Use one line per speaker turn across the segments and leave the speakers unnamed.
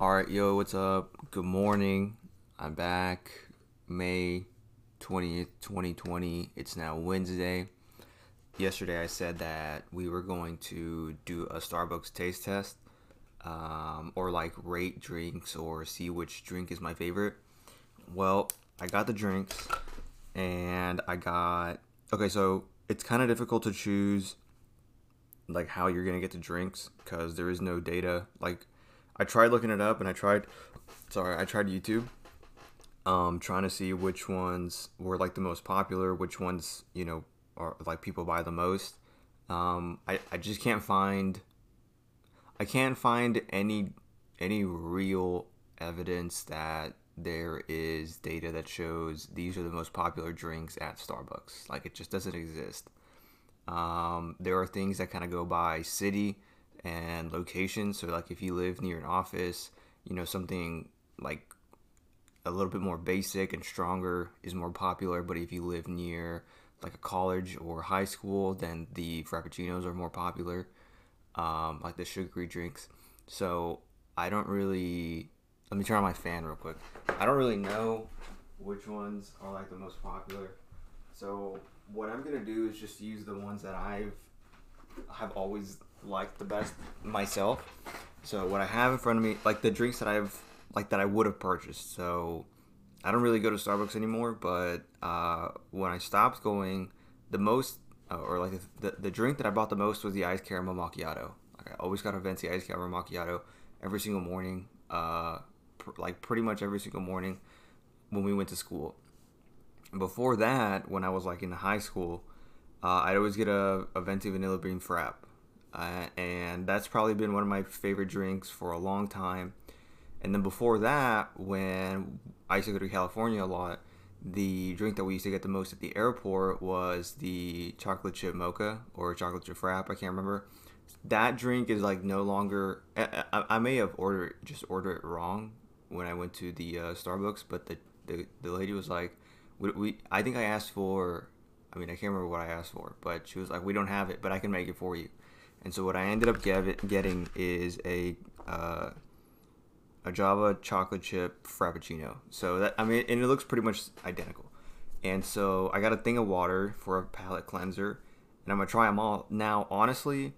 All right, yo, what's up? Good morning. I'm back. May 20th, 2020. It's now Wednesday. Yesterday I said that we were going to do a Starbucks taste test um, or like rate drinks or see which drink is my favorite. Well, I got the drinks and I got. Okay, so it's kind of difficult to choose like how you're gonna get the drinks because there is no data. Like I tried looking it up and I tried, sorry, I tried YouTube, um, trying to see which ones were like the most popular, which ones you know are like people buy the most. Um, I I just can't find. I can't find any any real evidence that there is data that shows these are the most popular drinks at Starbucks. Like it just doesn't exist. Um, there are things that kind of go by city and location. So, like if you live near an office, you know, something like a little bit more basic and stronger is more popular. But if you live near like a college or high school, then the Frappuccinos are more popular, um, like the sugary drinks. So, I don't really. Let me turn on my fan real quick. I don't really know which ones are like the most popular. So, what I'm gonna do is just use the ones that I've have always liked the best myself. So what I have in front of me, like the drinks that I've like that I would have purchased. So I don't really go to Starbucks anymore, but uh, when I stopped going, the most uh, or like the, the drink that I bought the most was the iced caramel macchiato. Like I always got a venti iced caramel macchiato every single morning, uh, pr- like pretty much every single morning when we went to school before that, when I was like in high school, uh, I'd always get a, a venti vanilla bean frap, uh, and that's probably been one of my favorite drinks for a long time. And then before that, when I used to go to California a lot, the drink that we used to get the most at the airport was the chocolate chip mocha or chocolate chip frap. I can't remember. That drink is like no longer. I, I, I may have ordered just ordered it wrong when I went to the uh, Starbucks, but the, the the lady was like, we, we I think I asked for I mean I can't remember what I asked for, but she was like, "We don't have it, but I can make it for you." And so what I ended up get, getting is a uh, a Java chocolate chip frappuccino. So that I mean, and it looks pretty much identical. And so I got a thing of water for a palate cleanser, and I'm gonna try them all. Now, honestly,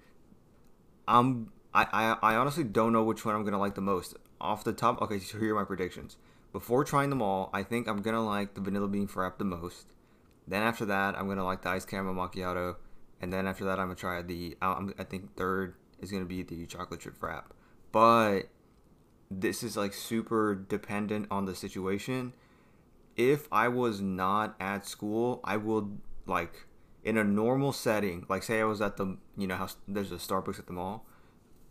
I'm I, I, I honestly don't know which one I'm gonna like the most. Off the top, okay, so here are my predictions. Before trying them all, I think I'm gonna like the vanilla bean frap the most. Then after that, I'm gonna like the iced caramel macchiato, and then after that, I'm gonna try the. I think third is gonna be the chocolate chip frap. But this is like super dependent on the situation. If I was not at school, I would like in a normal setting, like say I was at the you know how there's a Starbucks at the mall,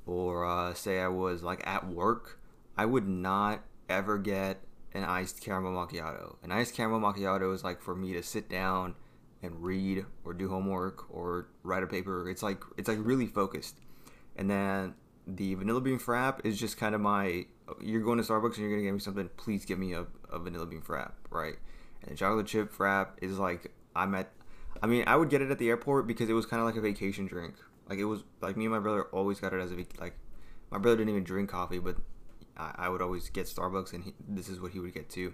or uh, say I was like at work, I would not ever get an iced caramel macchiato. An iced caramel macchiato is like for me to sit down and read or do homework or write a paper. It's like it's like really focused. And then the vanilla bean frap is just kind of my you're going to Starbucks and you're gonna get me something, please give me a, a vanilla bean frap, right? And the chocolate chip frap is like I'm at I mean, I would get it at the airport because it was kind of like a vacation drink. Like it was like me and my brother always got it as a like my brother didn't even drink coffee, but I, I would always get Starbucks, and he, this is what he would get too.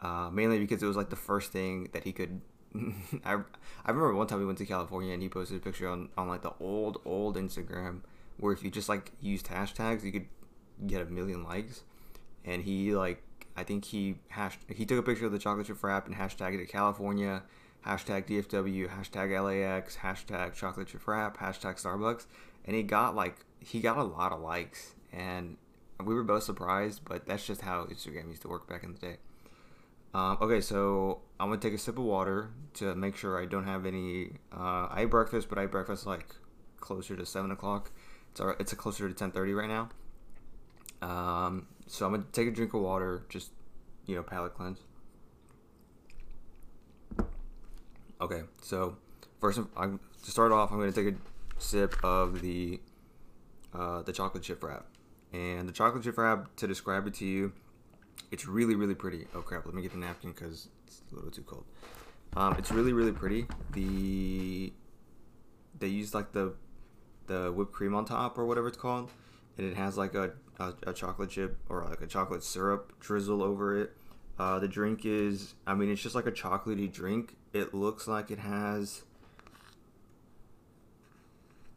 Uh, mainly because it was like the first thing that he could. I, I remember one time we went to California and he posted a picture on, on like the old old Instagram where if you just like used hashtags you could get a million likes, and he like I think he hash he took a picture of the chocolate chip frap and hashtagged it California, hashtag DFW, hashtag LAX, hashtag chocolate chip frap, hashtag Starbucks, and he got like he got a lot of likes. And we were both surprised, but that's just how Instagram used to work back in the day. Um, okay, so I'm gonna take a sip of water to make sure I don't have any. Uh, I ate breakfast, but I ate breakfast like closer to seven o'clock. It's our, it's closer to ten thirty right now. Um, so I'm gonna take a drink of water, just you know, palate cleanse. Okay, so first, I'm, to start off, I'm gonna take a sip of the uh, the chocolate chip frap, And the chocolate chip frap to describe it to you, it's really, really pretty. Oh crap, let me get the napkin because it's a little too cold. Um, it's really, really pretty. The they use like the the whipped cream on top or whatever it's called, and it has like a a, a chocolate chip or like a chocolate syrup drizzle over it. Uh, the drink is, I mean, it's just like a chocolatey drink. It looks like it has.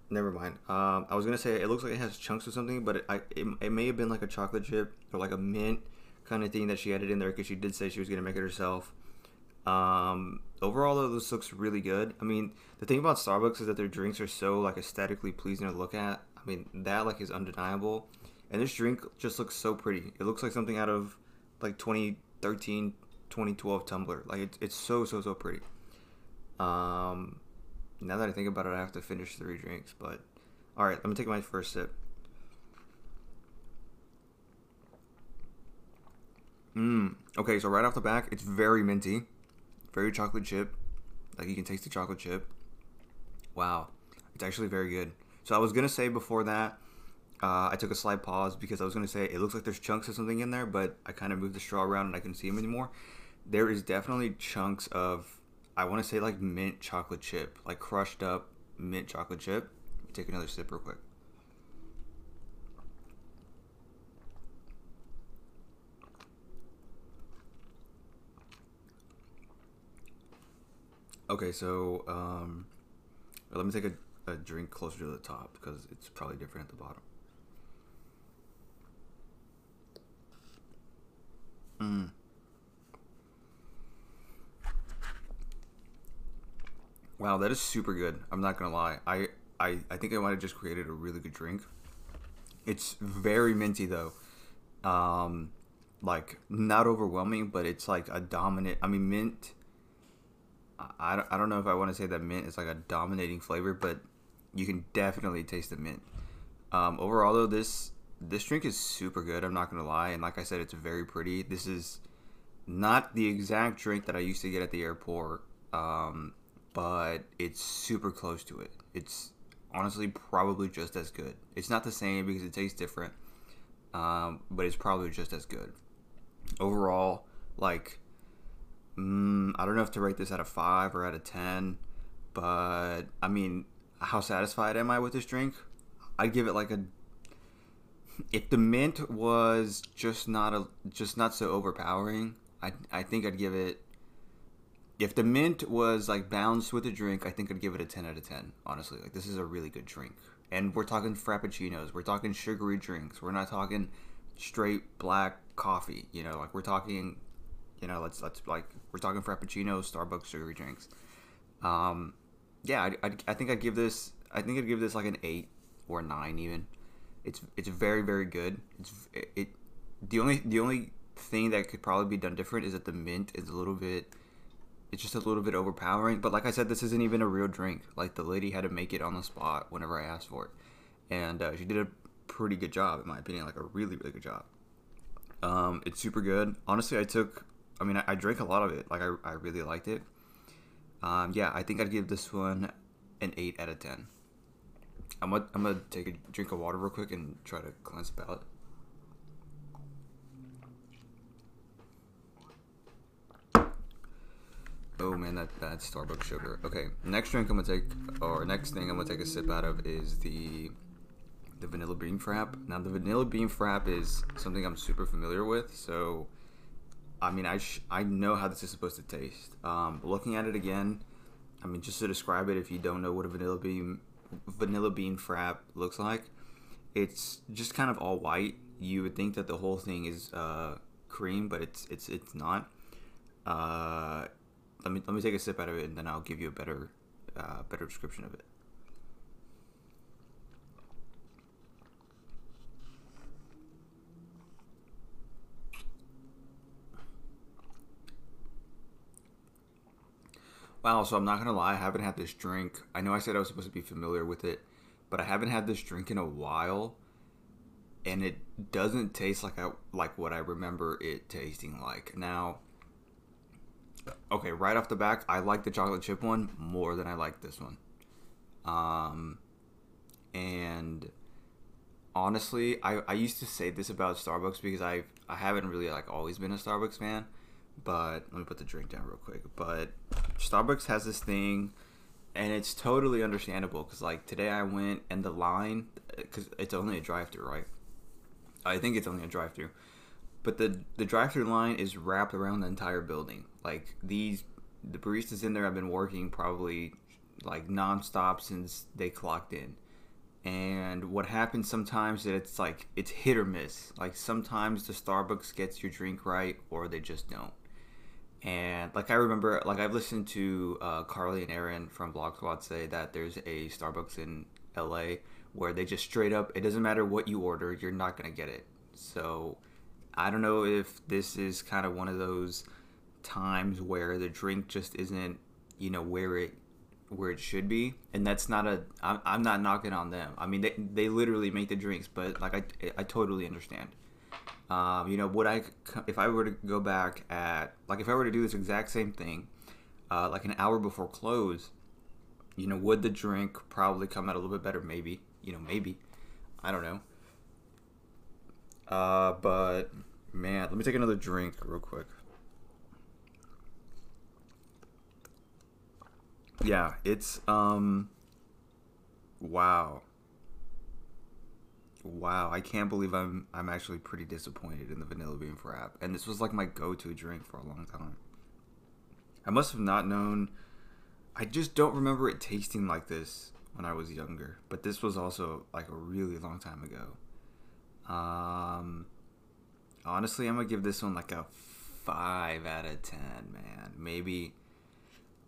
Never mind. Um, I was gonna say it looks like it has chunks or something, but it, I, it, it may have been like a chocolate chip or like a mint kind of thing that she added in there because she did say she was gonna make it herself. Um, overall, though, this looks really good. I mean, the thing about Starbucks is that their drinks are so like aesthetically pleasing to look at. I mean, that like is undeniable. And this drink just looks so pretty. It looks like something out of like 2013, 2012 Tumblr. Like it's it's so so so pretty. Um, now that I think about it, I have to finish three drinks. But all right, let me take my first sip. Mmm. Okay, so right off the back, it's very minty, very chocolate chip. Like you can taste the chocolate chip. Wow, it's actually very good. So I was gonna say before that, uh, I took a slight pause because I was gonna say it looks like there's chunks of something in there, but I kind of moved the straw around and I couldn't see them anymore. There is definitely chunks of I want to say like mint chocolate chip, like crushed up mint chocolate chip. Take another sip real quick. Okay, so um, let me take a, a drink closer to the top because it's probably different at the bottom. Mm. Wow, that is super good. I'm not gonna lie. I I, I think I might have just created a really good drink. It's very minty though. Um, like not overwhelming, but it's like a dominant. I mean, mint. I, I don't know if I want to say that mint is like a dominating flavor, but you can definitely taste the mint. Um, overall, though, this this drink is super good. I'm not gonna lie, and like I said, it's very pretty. This is not the exact drink that I used to get at the airport. Um, but it's super close to it. It's honestly probably just as good. It's not the same because it tastes different, um, but it's probably just as good. Overall, like, mm, I don't know if to rate this out of five or out of ten, but I mean, how satisfied am I with this drink? I'd give it like a. If the mint was just not a just not so overpowering, I I think I'd give it if the mint was like balanced with the drink, I think I'd give it a 10 out of 10. Honestly, like this is a really good drink. And we're talking frappuccinos, we're talking sugary drinks. We're not talking straight black coffee, you know, like we're talking you know, let's let's like we're talking frappuccinos, Starbucks sugary drinks. Um yeah, I, I, I think I'd give this I think I'd give this like an 8 or 9 even. It's it's very very good. It's it, it the only the only thing that could probably be done different is that the mint is a little bit it's just a little bit overpowering. But like I said, this isn't even a real drink. Like the lady had to make it on the spot whenever I asked for it, and uh, she did a pretty good job, in my opinion. Like a really really good job. Um, it's super good. Honestly, I took. I mean, I, I drank a lot of it. Like I, I really liked it. Um, yeah, I think I'd give this one an eight out of ten. I'm gonna, I'm gonna take a drink of water real quick and try to cleanse the palate. Oh man, that bad Starbucks sugar. Okay, next drink I'm gonna take, or next thing I'm gonna take a sip out of is the the vanilla bean frap. Now the vanilla bean frap is something I'm super familiar with, so I mean I sh- I know how this is supposed to taste. Um, looking at it again, I mean just to describe it, if you don't know what a vanilla bean vanilla bean frap looks like, it's just kind of all white. You would think that the whole thing is uh, cream, but it's it's it's not. Uh, let me let me take a sip out of it, and then I'll give you a better uh, better description of it. Wow, so I'm not gonna lie, I haven't had this drink. I know I said I was supposed to be familiar with it, but I haven't had this drink in a while, and it doesn't taste like I like what I remember it tasting like. Now, okay, right off the back, I like the chocolate chip one more than I like this one. Um, and honestly, I, I used to say this about Starbucks because I I haven't really like always been a Starbucks fan. But let me put the drink down real quick. But Starbucks has this thing, and it's totally understandable because like today I went and the line uh, because it's only a drive-through, right? I think it's only a drive-through, but the the drive-through line is wrapped around the entire building. Like these, the baristas in there have been working probably like nonstop since they clocked in. And what happens sometimes is it's like it's hit or miss. Like sometimes the Starbucks gets your drink right, or they just don't. And like I remember, like I've listened to uh, Carly and Erin from Vlog Squad say that there's a Starbucks in LA where they just straight up, it doesn't matter what you order, you're not gonna get it. So I don't know if this is kind of one of those times where the drink just isn't, you know, where it where it should be, and that's not a. I'm, I'm not knocking on them. I mean, they they literally make the drinks, but like I I totally understand. Um, you know, would I if I were to go back at like if I were to do this exact same thing, uh, like an hour before close, you know, would the drink probably come out a little bit better? Maybe, you know, maybe. I don't know. Uh, but man, let me take another drink real quick. Yeah, it's um wow. Wow, I can't believe I'm I'm actually pretty disappointed in the vanilla bean frap. And this was like my go-to drink for a long time. I must have not known I just don't remember it tasting like this when I was younger, but this was also like a really long time ago. Um honestly, I'm to give this one like a 5 out of 10, man. Maybe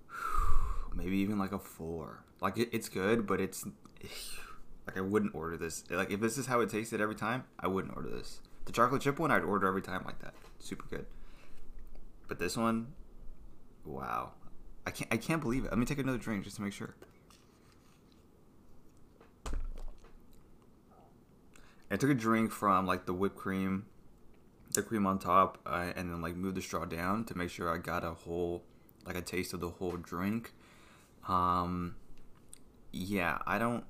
maybe even like a four. Like it, it's good, but it's like I wouldn't order this. Like if this is how it tasted every time, I wouldn't order this. The chocolate chip one, I'd order every time like that. Super good. But this one, wow, I can't I can't believe it. Let me take another drink just to make sure. I took a drink from like the whipped cream, the cream on top, uh, and then like moved the straw down to make sure I got a whole like a taste of the whole drink um, yeah, I don't.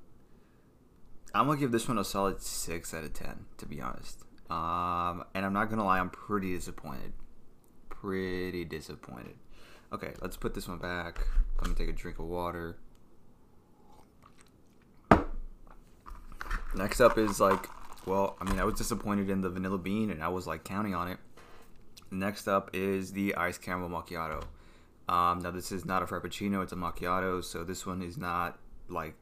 I'm gonna give this one a solid six out of ten, to be honest. Um, and I'm not gonna lie, I'm pretty disappointed. Pretty disappointed. Okay, let's put this one back. Let me take a drink of water. Next up is like, well, I mean, I was disappointed in the vanilla bean, and I was like counting on it. Next up is the ice caramel macchiato. Um, now this is not a frappuccino; it's a macchiato. So this one is not like,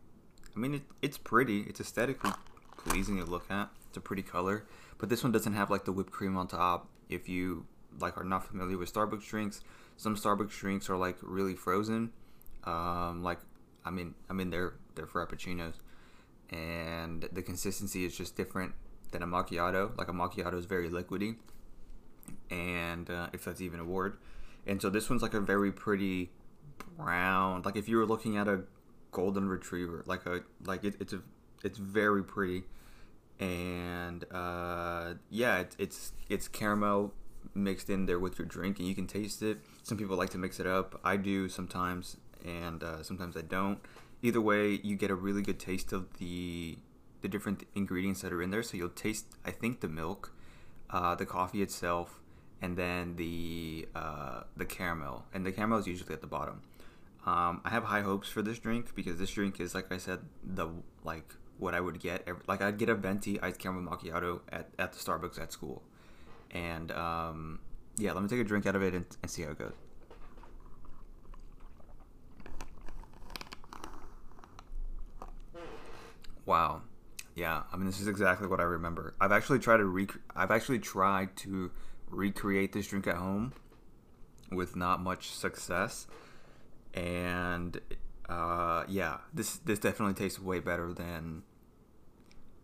I mean, it, it's pretty. It's aesthetically pleasing to look at. It's a pretty color, but this one doesn't have like the whipped cream on top. If you like are not familiar with Starbucks drinks, some Starbucks drinks are like really frozen. Um, like, I mean, I mean they're they're frappuccinos, and the consistency is just different than a macchiato. Like a macchiato is very liquidy, and uh, if that's even a word and so this one's like a very pretty brown. Like if you were looking at a golden retriever, like a like it, it's a it's very pretty, and uh, yeah, it's it's it's caramel mixed in there with your drink, and you can taste it. Some people like to mix it up. I do sometimes, and uh, sometimes I don't. Either way, you get a really good taste of the the different ingredients that are in there. So you'll taste, I think, the milk, uh, the coffee itself, and then the uh, the caramel, and the caramel is usually at the bottom. Um, I have high hopes for this drink because this drink is, like I said, the like what I would get. Like I'd get a venti iced caramel macchiato at, at the Starbucks at school, and um, yeah, let me take a drink out of it and, and see how it goes. Wow, yeah, I mean this is exactly what I remember. I've actually tried to rec- I've actually tried to recreate this drink at home with not much success. And uh, yeah, this this definitely tastes way better than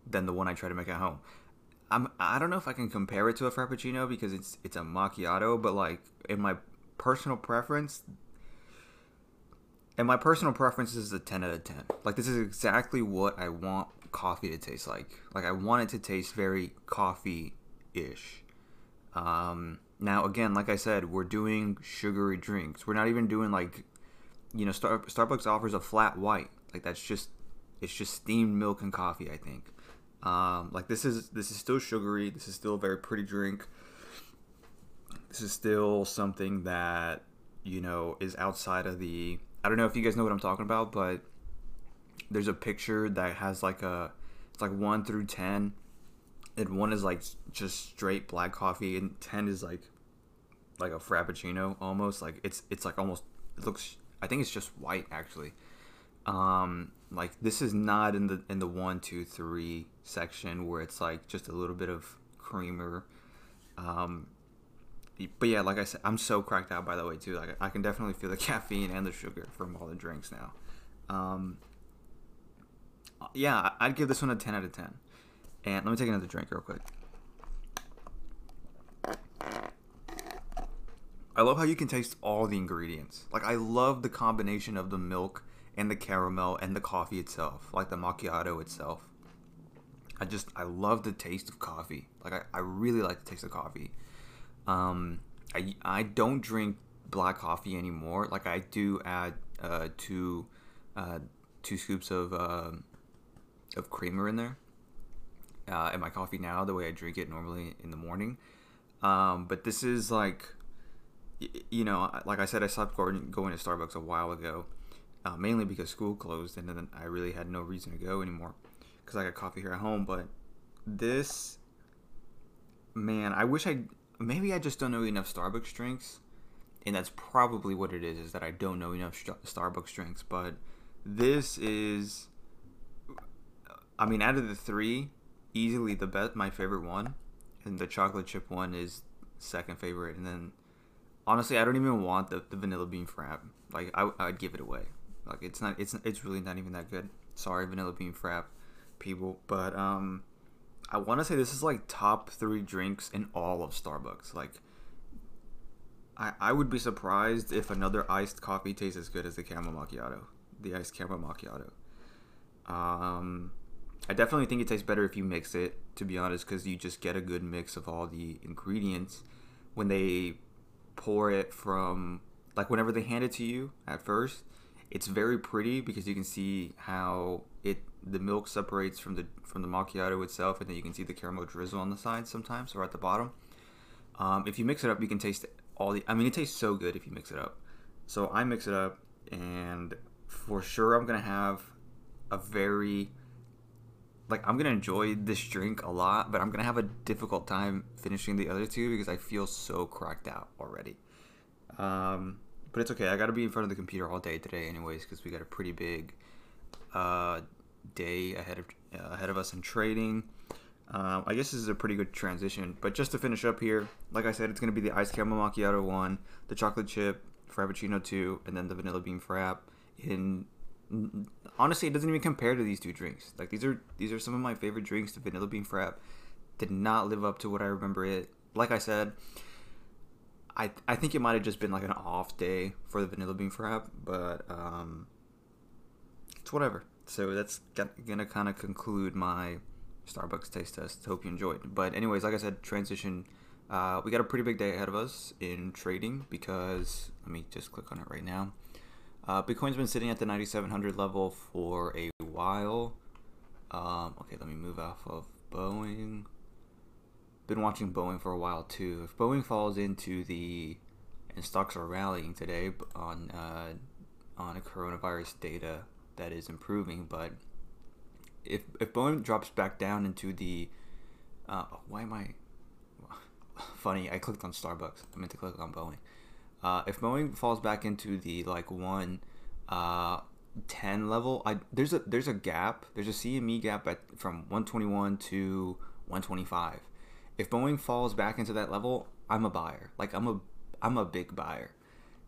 than the one I try to make at home. I'm I don't know if I can compare it to a frappuccino because it's it's a macchiato, but like in my personal preference, and my personal preference is a 10 out of 10. Like this is exactly what I want coffee to taste like. Like I want it to taste very coffee-ish. Um, now, again, like I said, we're doing sugary drinks. We're not even doing like, you know, Star- Starbucks offers a flat white. Like that's just, it's just steamed milk and coffee. I think. Um, like this is this is still sugary. This is still a very pretty drink. This is still something that you know is outside of the. I don't know if you guys know what I'm talking about, but there's a picture that has like a, it's like one through ten, and one is like just straight black coffee, and ten is like like a frappuccino almost. Like it's it's like almost it looks. I think it's just white actually. Um, like this is not in the in the one two three section where it's like just a little bit of creamer. Um, but yeah, like I said, I'm so cracked out by the way too. Like I can definitely feel the caffeine and the sugar from all the drinks now. Um, yeah, I'd give this one a 10 out of 10. And let me take another drink real quick. I love how you can taste all the ingredients. Like I love the combination of the milk and the caramel and the coffee itself, like the macchiato itself. I just I love the taste of coffee. Like I, I really like the taste of coffee. Um, I I don't drink black coffee anymore. Like I do add uh, two uh, two scoops of uh, of creamer in there uh, in my coffee now, the way I drink it normally in the morning. Um, but this is like, you know, like I said, I stopped going, going to Starbucks a while ago, uh, mainly because school closed, and then I really had no reason to go anymore because I got coffee here at home. But this, man, I wish I maybe I just don't know enough Starbucks drinks, and that's probably what it is. Is that I don't know enough Starbucks drinks, but this is I mean, out of the three, easily the best, my favorite one, and the chocolate chip one is second favorite, and then honestly, I don't even want the, the vanilla bean frap. Like I, I'd give it away. Like it's not, it's it's really not even that good. Sorry, vanilla bean frap, people, but um, I want to say this is like top three drinks in all of Starbucks. Like. I, I would be surprised if another iced coffee tastes as good as the caramel macchiato, the iced caramel macchiato. Um, I definitely think it tastes better if you mix it, to be honest, because you just get a good mix of all the ingredients when they pour it from, like, whenever they hand it to you at first. It's very pretty because you can see how it the milk separates from the from the macchiato itself, and then you can see the caramel drizzle on the side sometimes or at the bottom. Um, if you mix it up, you can taste all the. I mean, it tastes so good if you mix it up. So I mix it up, and for sure, I'm gonna have a very like I'm gonna enjoy this drink a lot, but I'm gonna have a difficult time finishing the other two because I feel so cracked out already. Um, but it's okay. I gotta be in front of the computer all day today, anyways, because we got a pretty big uh, day ahead of uh, ahead of us in trading. Um, I guess this is a pretty good transition. But just to finish up here, like I said, it's gonna be the iced caramel macchiato one, the chocolate chip frappuccino two, and then the vanilla bean frap in honestly, it doesn't even compare to these two drinks. Like these are these are some of my favorite drinks. The vanilla bean frap did not live up to what I remember it. Like I said, I I think it might have just been like an off day for the vanilla bean frap, but um, it's whatever. So that's gonna kind of conclude my Starbucks taste test. Hope you enjoyed. But anyways, like I said, transition. Uh, we got a pretty big day ahead of us in trading because let me just click on it right now. Uh, Bitcoin's been sitting at the 9,700 level for a while. Um, okay, let me move off of Boeing. Been watching Boeing for a while too. If Boeing falls into the and stocks are rallying today on uh, on a coronavirus data that is improving, but if if Boeing drops back down into the uh, why am I funny? I clicked on Starbucks. I meant to click on Boeing. Uh, if Boeing falls back into the like one uh, 10 level, I there's a there's a gap. There's a CME gap at from 121 to 125. If Boeing falls back into that level, I'm a buyer. Like I'm a I'm a big buyer.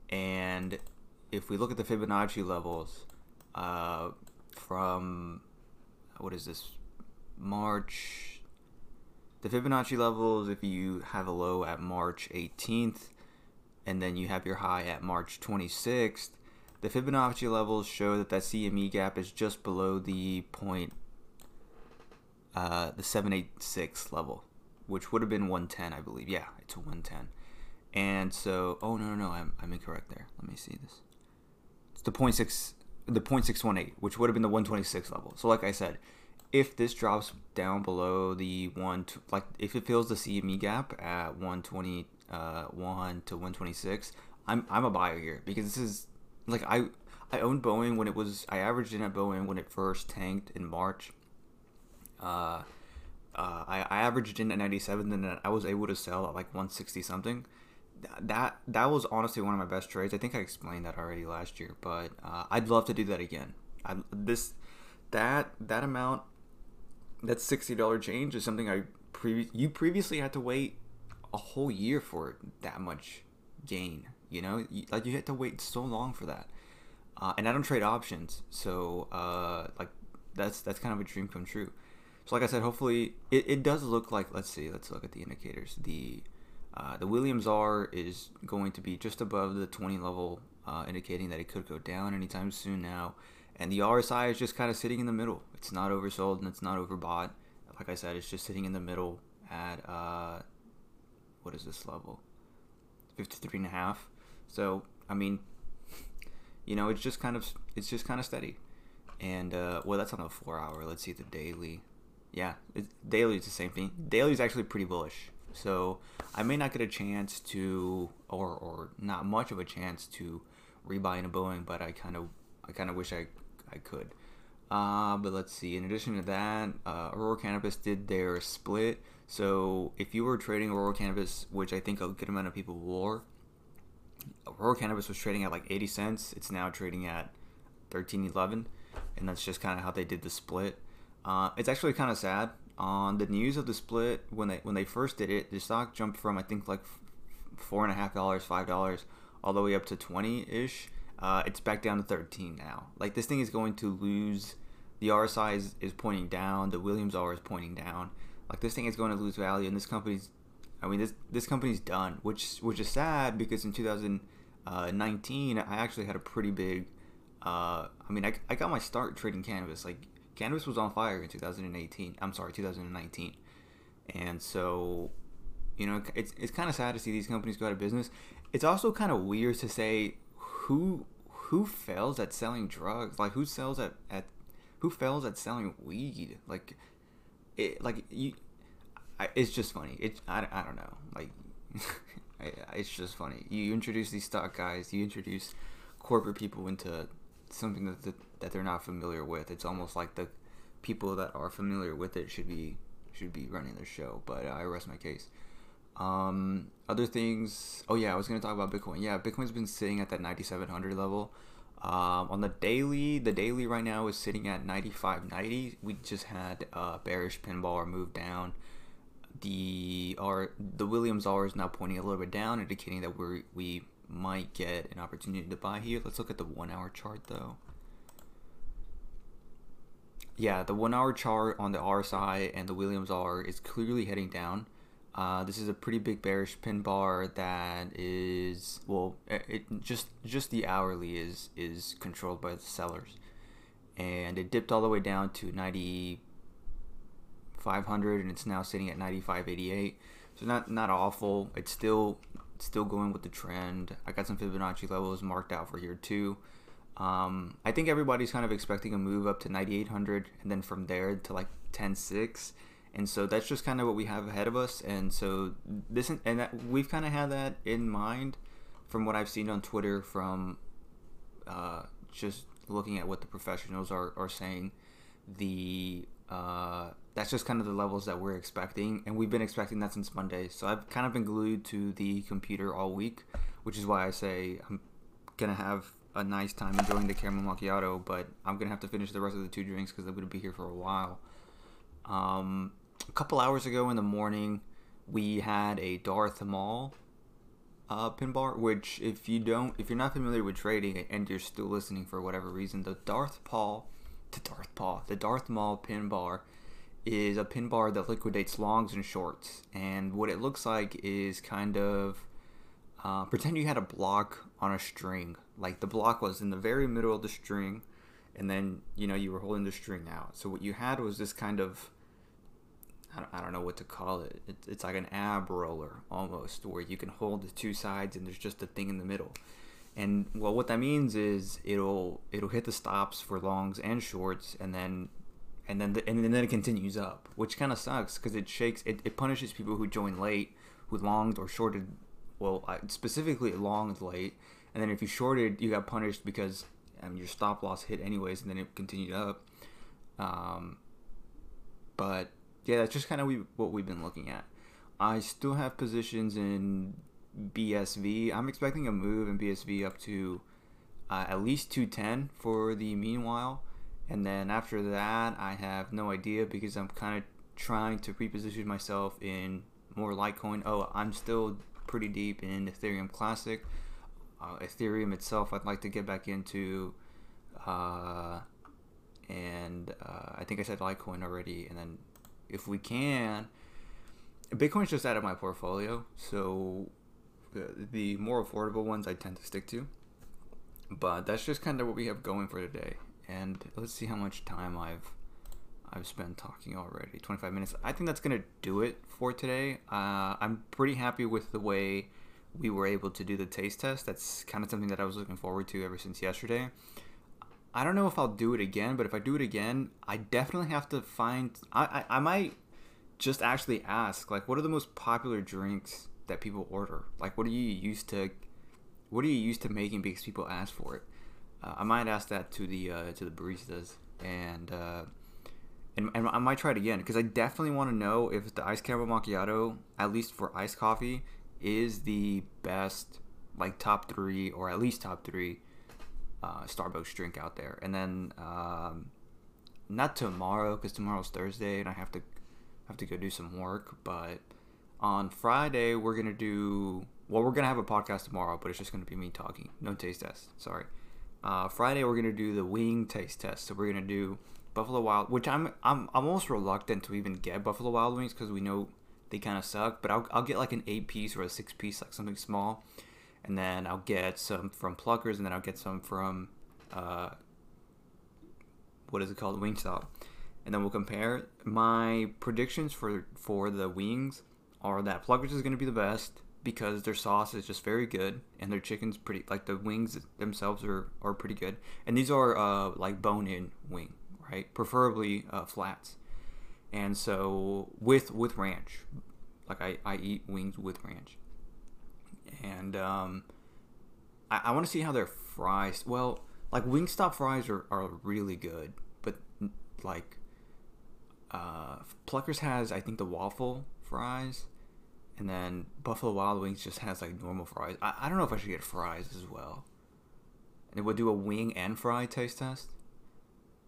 And if we look at the Fibonacci levels uh, from what is this March the Fibonacci levels if you have a low at March 18th and then you have your high at March 26th, the Fibonacci levels show that that CME gap is just below the point, uh, the 786 level, which would have been 110, I believe. Yeah, it's 110. And so, oh no, no, no, I'm, I'm incorrect there. Let me see this. It's the point six, the point six one eight, which would have been the 126 level. So, like I said, if this drops down below the one, like if it fills the CME gap at 120 uh, 1 to 126, I'm I'm a buyer here because this is like I I owned Boeing when it was I averaged in at Boeing when it first tanked in March. Uh, uh, I, I averaged in at 97, then I was able to sell at like 160 something. That that was honestly one of my best trades. I think I explained that already last year, but uh, I'd love to do that again. I, this that that amount, that sixty dollar change is something I pre- you previously had to wait a whole year for that much gain. You know, like you had to wait so long for that. Uh, and I don't trade options, so uh, like that's that's kind of a dream come true. So like I said, hopefully it, it does look like. Let's see. Let's look at the indicators. The uh, the Williams R is going to be just above the 20 level, uh, indicating that it could go down anytime soon now. And the RSI is just kind of sitting in the middle. It's not oversold and it's not overbought. Like I said, it's just sitting in the middle at uh, what is this level? 53 and a half. So I mean, you know, it's just kind of it's just kind of steady. And uh, well, that's on the four hour. Let's see the daily yeah, it, daily is the same thing. Daily is actually pretty bullish. So I may not get a chance to, or or not much of a chance to rebuy in a Boeing, but I kind of I kind of wish I I could. Uh, but let's see. In addition to that, uh, Aurora Cannabis did their split. So if you were trading Aurora Cannabis, which I think a good amount of people were, Aurora Cannabis was trading at like 80 cents. It's now trading at 13.11, and that's just kind of how they did the split. Uh, it's actually kind of sad. On the news of the split, when they when they first did it, the stock jumped from I think like four and a half dollars, five dollars, all the way up to twenty ish. Uh, it's back down to thirteen now. Like this thing is going to lose. The RSI is, is pointing down. The Williams R is pointing down. Like this thing is going to lose value, and this company's, I mean this this company's done, which which is sad because in 2019 I actually had a pretty big. Uh, I mean I, I got my start trading cannabis like cannabis was on fire in 2018. I'm sorry, 2019. And so, you know, it's it's kind of sad to see these companies go out of business. It's also kind of weird to say who who fails at selling drugs, like who sells at, at who fails at selling weed, like it like you. I, it's just funny. It I, I don't know like. it's just funny. You introduce these stock guys, you introduce corporate people into something that, that that they're not familiar with. It's almost like the people that are familiar with it should be should be running the show. But I rest my case. Um, other things. Oh yeah, I was gonna talk about Bitcoin. Yeah, Bitcoin's been sitting at that 9,700 level. Um, on the daily, the daily right now is sitting at 95.90. We just had a bearish pin bar move down. The R, the Williams R is now pointing a little bit down, indicating that we we might get an opportunity to buy here. Let's look at the one hour chart though. Yeah, the one hour chart on the RSI and the Williams R is clearly heading down. Uh, this is a pretty big bearish pin bar that is well, it just just the hourly is is controlled by the sellers, and it dipped all the way down to ninety five hundred, and it's now sitting at ninety five eighty eight. So not not awful. It's still still going with the trend. I got some Fibonacci levels marked out for here too. Um, I think everybody's kind of expecting a move up to 9800 and then from there to like 106 and so that's just kind of what we have ahead of us. And so this and that, we've kind of had that in mind from what I've seen on Twitter from uh, just looking at what the professionals are, are saying. The uh, that's just kind of the levels that we're expecting. And we've been expecting that since Monday. So I've kind of been glued to the computer all week which is why I say I'm gonna have a nice time enjoying the caramel macchiato, but I'm gonna have to finish the rest of the two drinks because I'm gonna be here for a while. Um, a couple hours ago in the morning, we had a Darth Maul uh, pin bar, which if you don't, if you're not familiar with trading and you're still listening for whatever reason, the Darth Paul, the Darth Paul, the Darth Maul pin bar is a pin bar that liquidates longs and shorts, and what it looks like is kind of uh, pretend you had a block on a string. Like the block was in the very middle of the string and then you know you were holding the string out. So what you had was this kind of I don't, know what to call it. it it's like an ab roller almost where you can hold the two sides and there's just a thing in the middle and well what that means is it'll it'll hit the stops for longs and shorts and then and then the, and then it continues up which kind of sucks because it shakes it, it punishes people who join late who longed or shorted well specifically longed late and then if you shorted, you got punished because I mean, your stop loss hit anyways, and then it continued up. Um, but yeah, that's just kind of we, what we've been looking at. I still have positions in BSV. I'm expecting a move in BSV up to uh, at least 210 for the meanwhile. And then after that, I have no idea because I'm kind of trying to reposition myself in more Litecoin. Oh, I'm still pretty deep in Ethereum Classic. Uh, Ethereum itself, I'd like to get back into. Uh, and uh, I think I said Litecoin already. And then if we can, Bitcoin's just out of my portfolio. So the, more affordable ones I tend to stick to. But that's just kind of what we have going for today. And let's see how much time I've I've spent talking already. 25 minutes. I think that's gonna do it for today. Uh, I'm pretty happy with the way we were able to do the taste test. That's kind of something that I was looking forward to ever since yesterday. I don't know if I'll do it again, but if I do it again, I definitely have to find. I, I, I might just actually ask, like, what are the most popular drinks that people order? Like, what are you used to? What are you used to making because people ask for it? Uh, I might ask that to the uh, to the baristas, and uh, and, and I might try it again because I definitely want to know if the iced caramel macchiato, at least for iced coffee, is the best, like top three or at least top three uh, Starbucks drink out there. And then um, not tomorrow because tomorrow's Thursday and I have to have to go do some work. But on Friday we're gonna do well. We're gonna have a podcast tomorrow, but it's just gonna be me talking. No taste test. Sorry. Uh, Friday we're gonna do the wing taste test. So we're gonna do Buffalo Wild, which I'm I'm I'm almost reluctant to even get Buffalo Wild Wings because we know they kind of suck. But I'll I'll get like an eight piece or a six piece, like something small, and then I'll get some from Pluckers, and then I'll get some from uh, what is it called, Wingstop, and then we'll compare. My predictions for for the wings are that Pluckers is going to be the best because their sauce is just very good and their chicken's pretty like the wings themselves are, are pretty good. And these are uh, like bone in wing right? Preferably uh, flats. And so with with ranch. Like I, I eat wings with ranch and um, I, I want to see how their fries well like Wingstop fries are, are really good but like uh, Pluckers has I think the waffle fries and then Buffalo Wild Wings just has like normal fries. I, I don't know if I should get fries as well. And it would do a wing and fry taste test.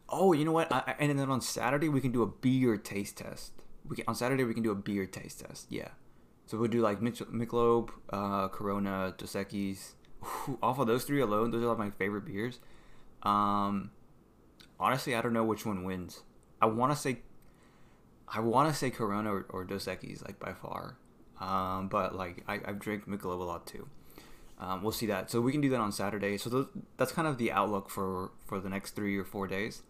Oh, you know what? I, and then on Saturday we can do a beer taste test. We can, on Saturday we can do a beer taste test. Yeah. So we'll do like Mich- Michelob, uh, Corona, Dos Equis. Off of those three alone, those are like my favorite beers. Um, honestly, I don't know which one wins. I want to say, I want to say Corona or, or Dos Equis, like by far. Um, but like I, I've drank Michelob a lot too. Um, we'll see that. So we can do that on Saturday. So that's kind of the outlook for for the next three or four days.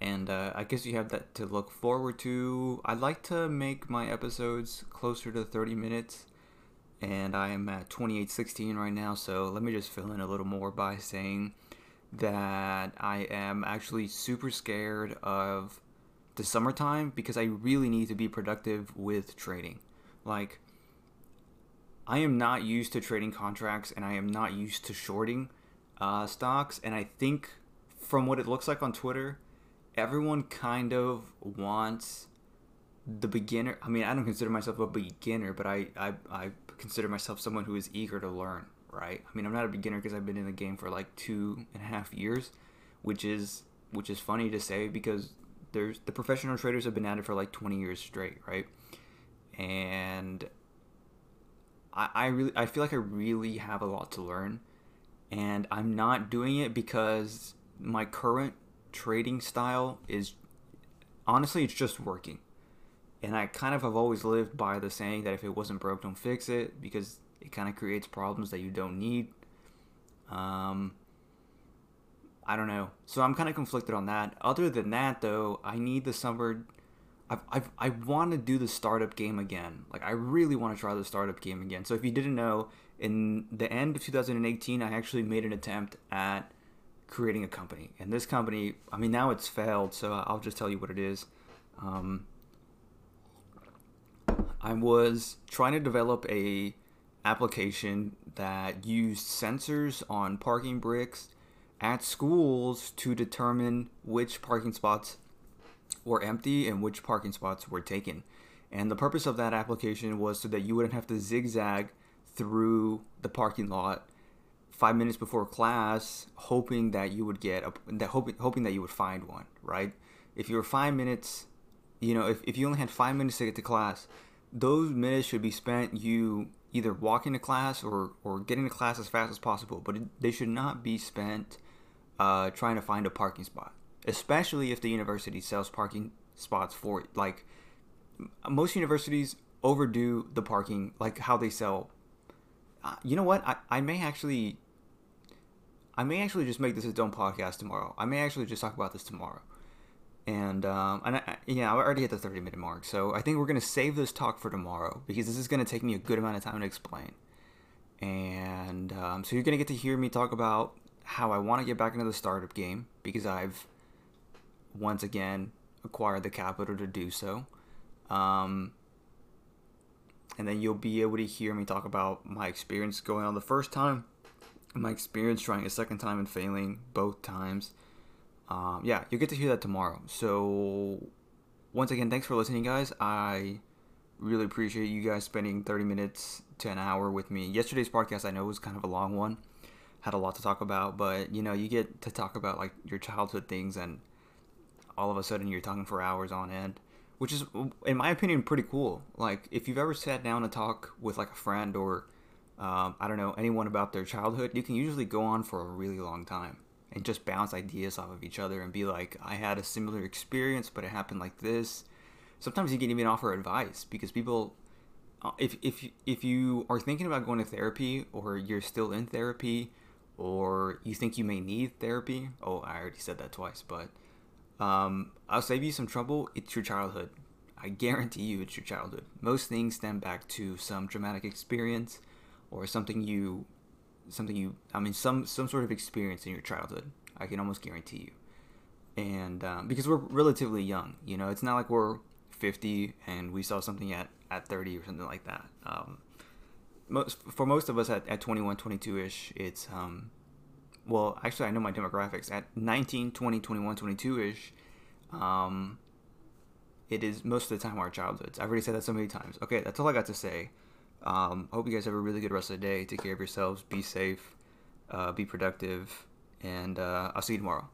And uh, I guess you have that to look forward to. I'd like to make my episodes closer to 30 minutes, and I am at 28:16 right now. So let me just fill in a little more by saying that I am actually super scared of the summertime because I really need to be productive with trading. Like I am not used to trading contracts and I am not used to shorting uh, stocks. And I think from what it looks like on Twitter, everyone kind of wants the beginner. I mean, I don't consider myself a beginner, but I, I, I consider myself someone who is eager to learn, right? I mean, I'm not a beginner because I've been in the game for like two and a half years, which is which is funny to say because there's the professional traders have been at it for like 20 years straight, right? And I, I really I feel like I really have a lot to learn and I'm not doing it because my current trading style is honestly it's just working. And I kind of have always lived by the saying that if it wasn't broke, don't fix it because it kind of creates problems that you don't need. Um, I don't know. So I'm kind of conflicted on that. Other than that, though, I need the summer I've, I've, I want to do the startup game again. Like, I really want to try the startup game again. So, if you didn't know, in the end of 2018, I actually made an attempt at creating a company. And this company, I mean, now it's failed, so I'll just tell you what it is. Um, I was trying to develop a application that used sensors on parking bricks at schools to determine which parking spots were empty and which parking spots were taken. And the purpose of that application was so that you wouldn't have to zigzag through the parking lot five minutes before class, hoping that you would get a, that hoping hoping that you would find one. Right? If you were five minutes, you know, if, if you only had five minutes to get to class, those minutes should be spent you either walking to class or or getting to class as fast as possible. But it, they should not be spent uh, trying to find a parking spot, especially if the university sells parking spots for it. Like most universities overdo the parking, like how they sell. Uh, you know what? I, I may actually, I may actually just make this a own podcast tomorrow. I may actually just talk about this tomorrow. And um, and I, yeah, I already hit the thirty minute mark, so I think we're gonna save this talk for tomorrow because this is gonna take me a good amount of time to explain. And um, so you're gonna get to hear me talk about how I want to get back into the startup game because I've once again acquired the capital to do so. Um, and then you'll be able to hear me talk about my experience going on the first time, my experience trying a second time and failing both times. Um, yeah, you'll get to hear that tomorrow. So, once again, thanks for listening, guys. I really appreciate you guys spending 30 minutes to an hour with me. Yesterday's podcast, I know, was kind of a long one, had a lot to talk about, but you know, you get to talk about like your childhood things, and all of a sudden you're talking for hours on end which is in my opinion pretty cool like if you've ever sat down and talk with like a friend or um, i don't know anyone about their childhood you can usually go on for a really long time and just bounce ideas off of each other and be like i had a similar experience but it happened like this sometimes you can even offer advice because people uh, if, if, if you are thinking about going to therapy or you're still in therapy or you think you may need therapy oh i already said that twice but um, I'll save you some trouble. It's your childhood. I guarantee you it's your childhood. Most things stem back to some traumatic experience or something you something you I mean some some sort of experience in your childhood. I can almost guarantee you. And um, because we're relatively young, you know, it's not like we're 50 and we saw something at, at 30 or something like that. Um, most for most of us at, at 21, 22 ish, it's um, well, actually, I know my demographics. At 19, 20, 21, 22 ish, um, it is most of the time our childhoods. I've already said that so many times. Okay, that's all I got to say. Um, hope you guys have a really good rest of the day. Take care of yourselves. Be safe. Uh, be productive. And uh, I'll see you tomorrow.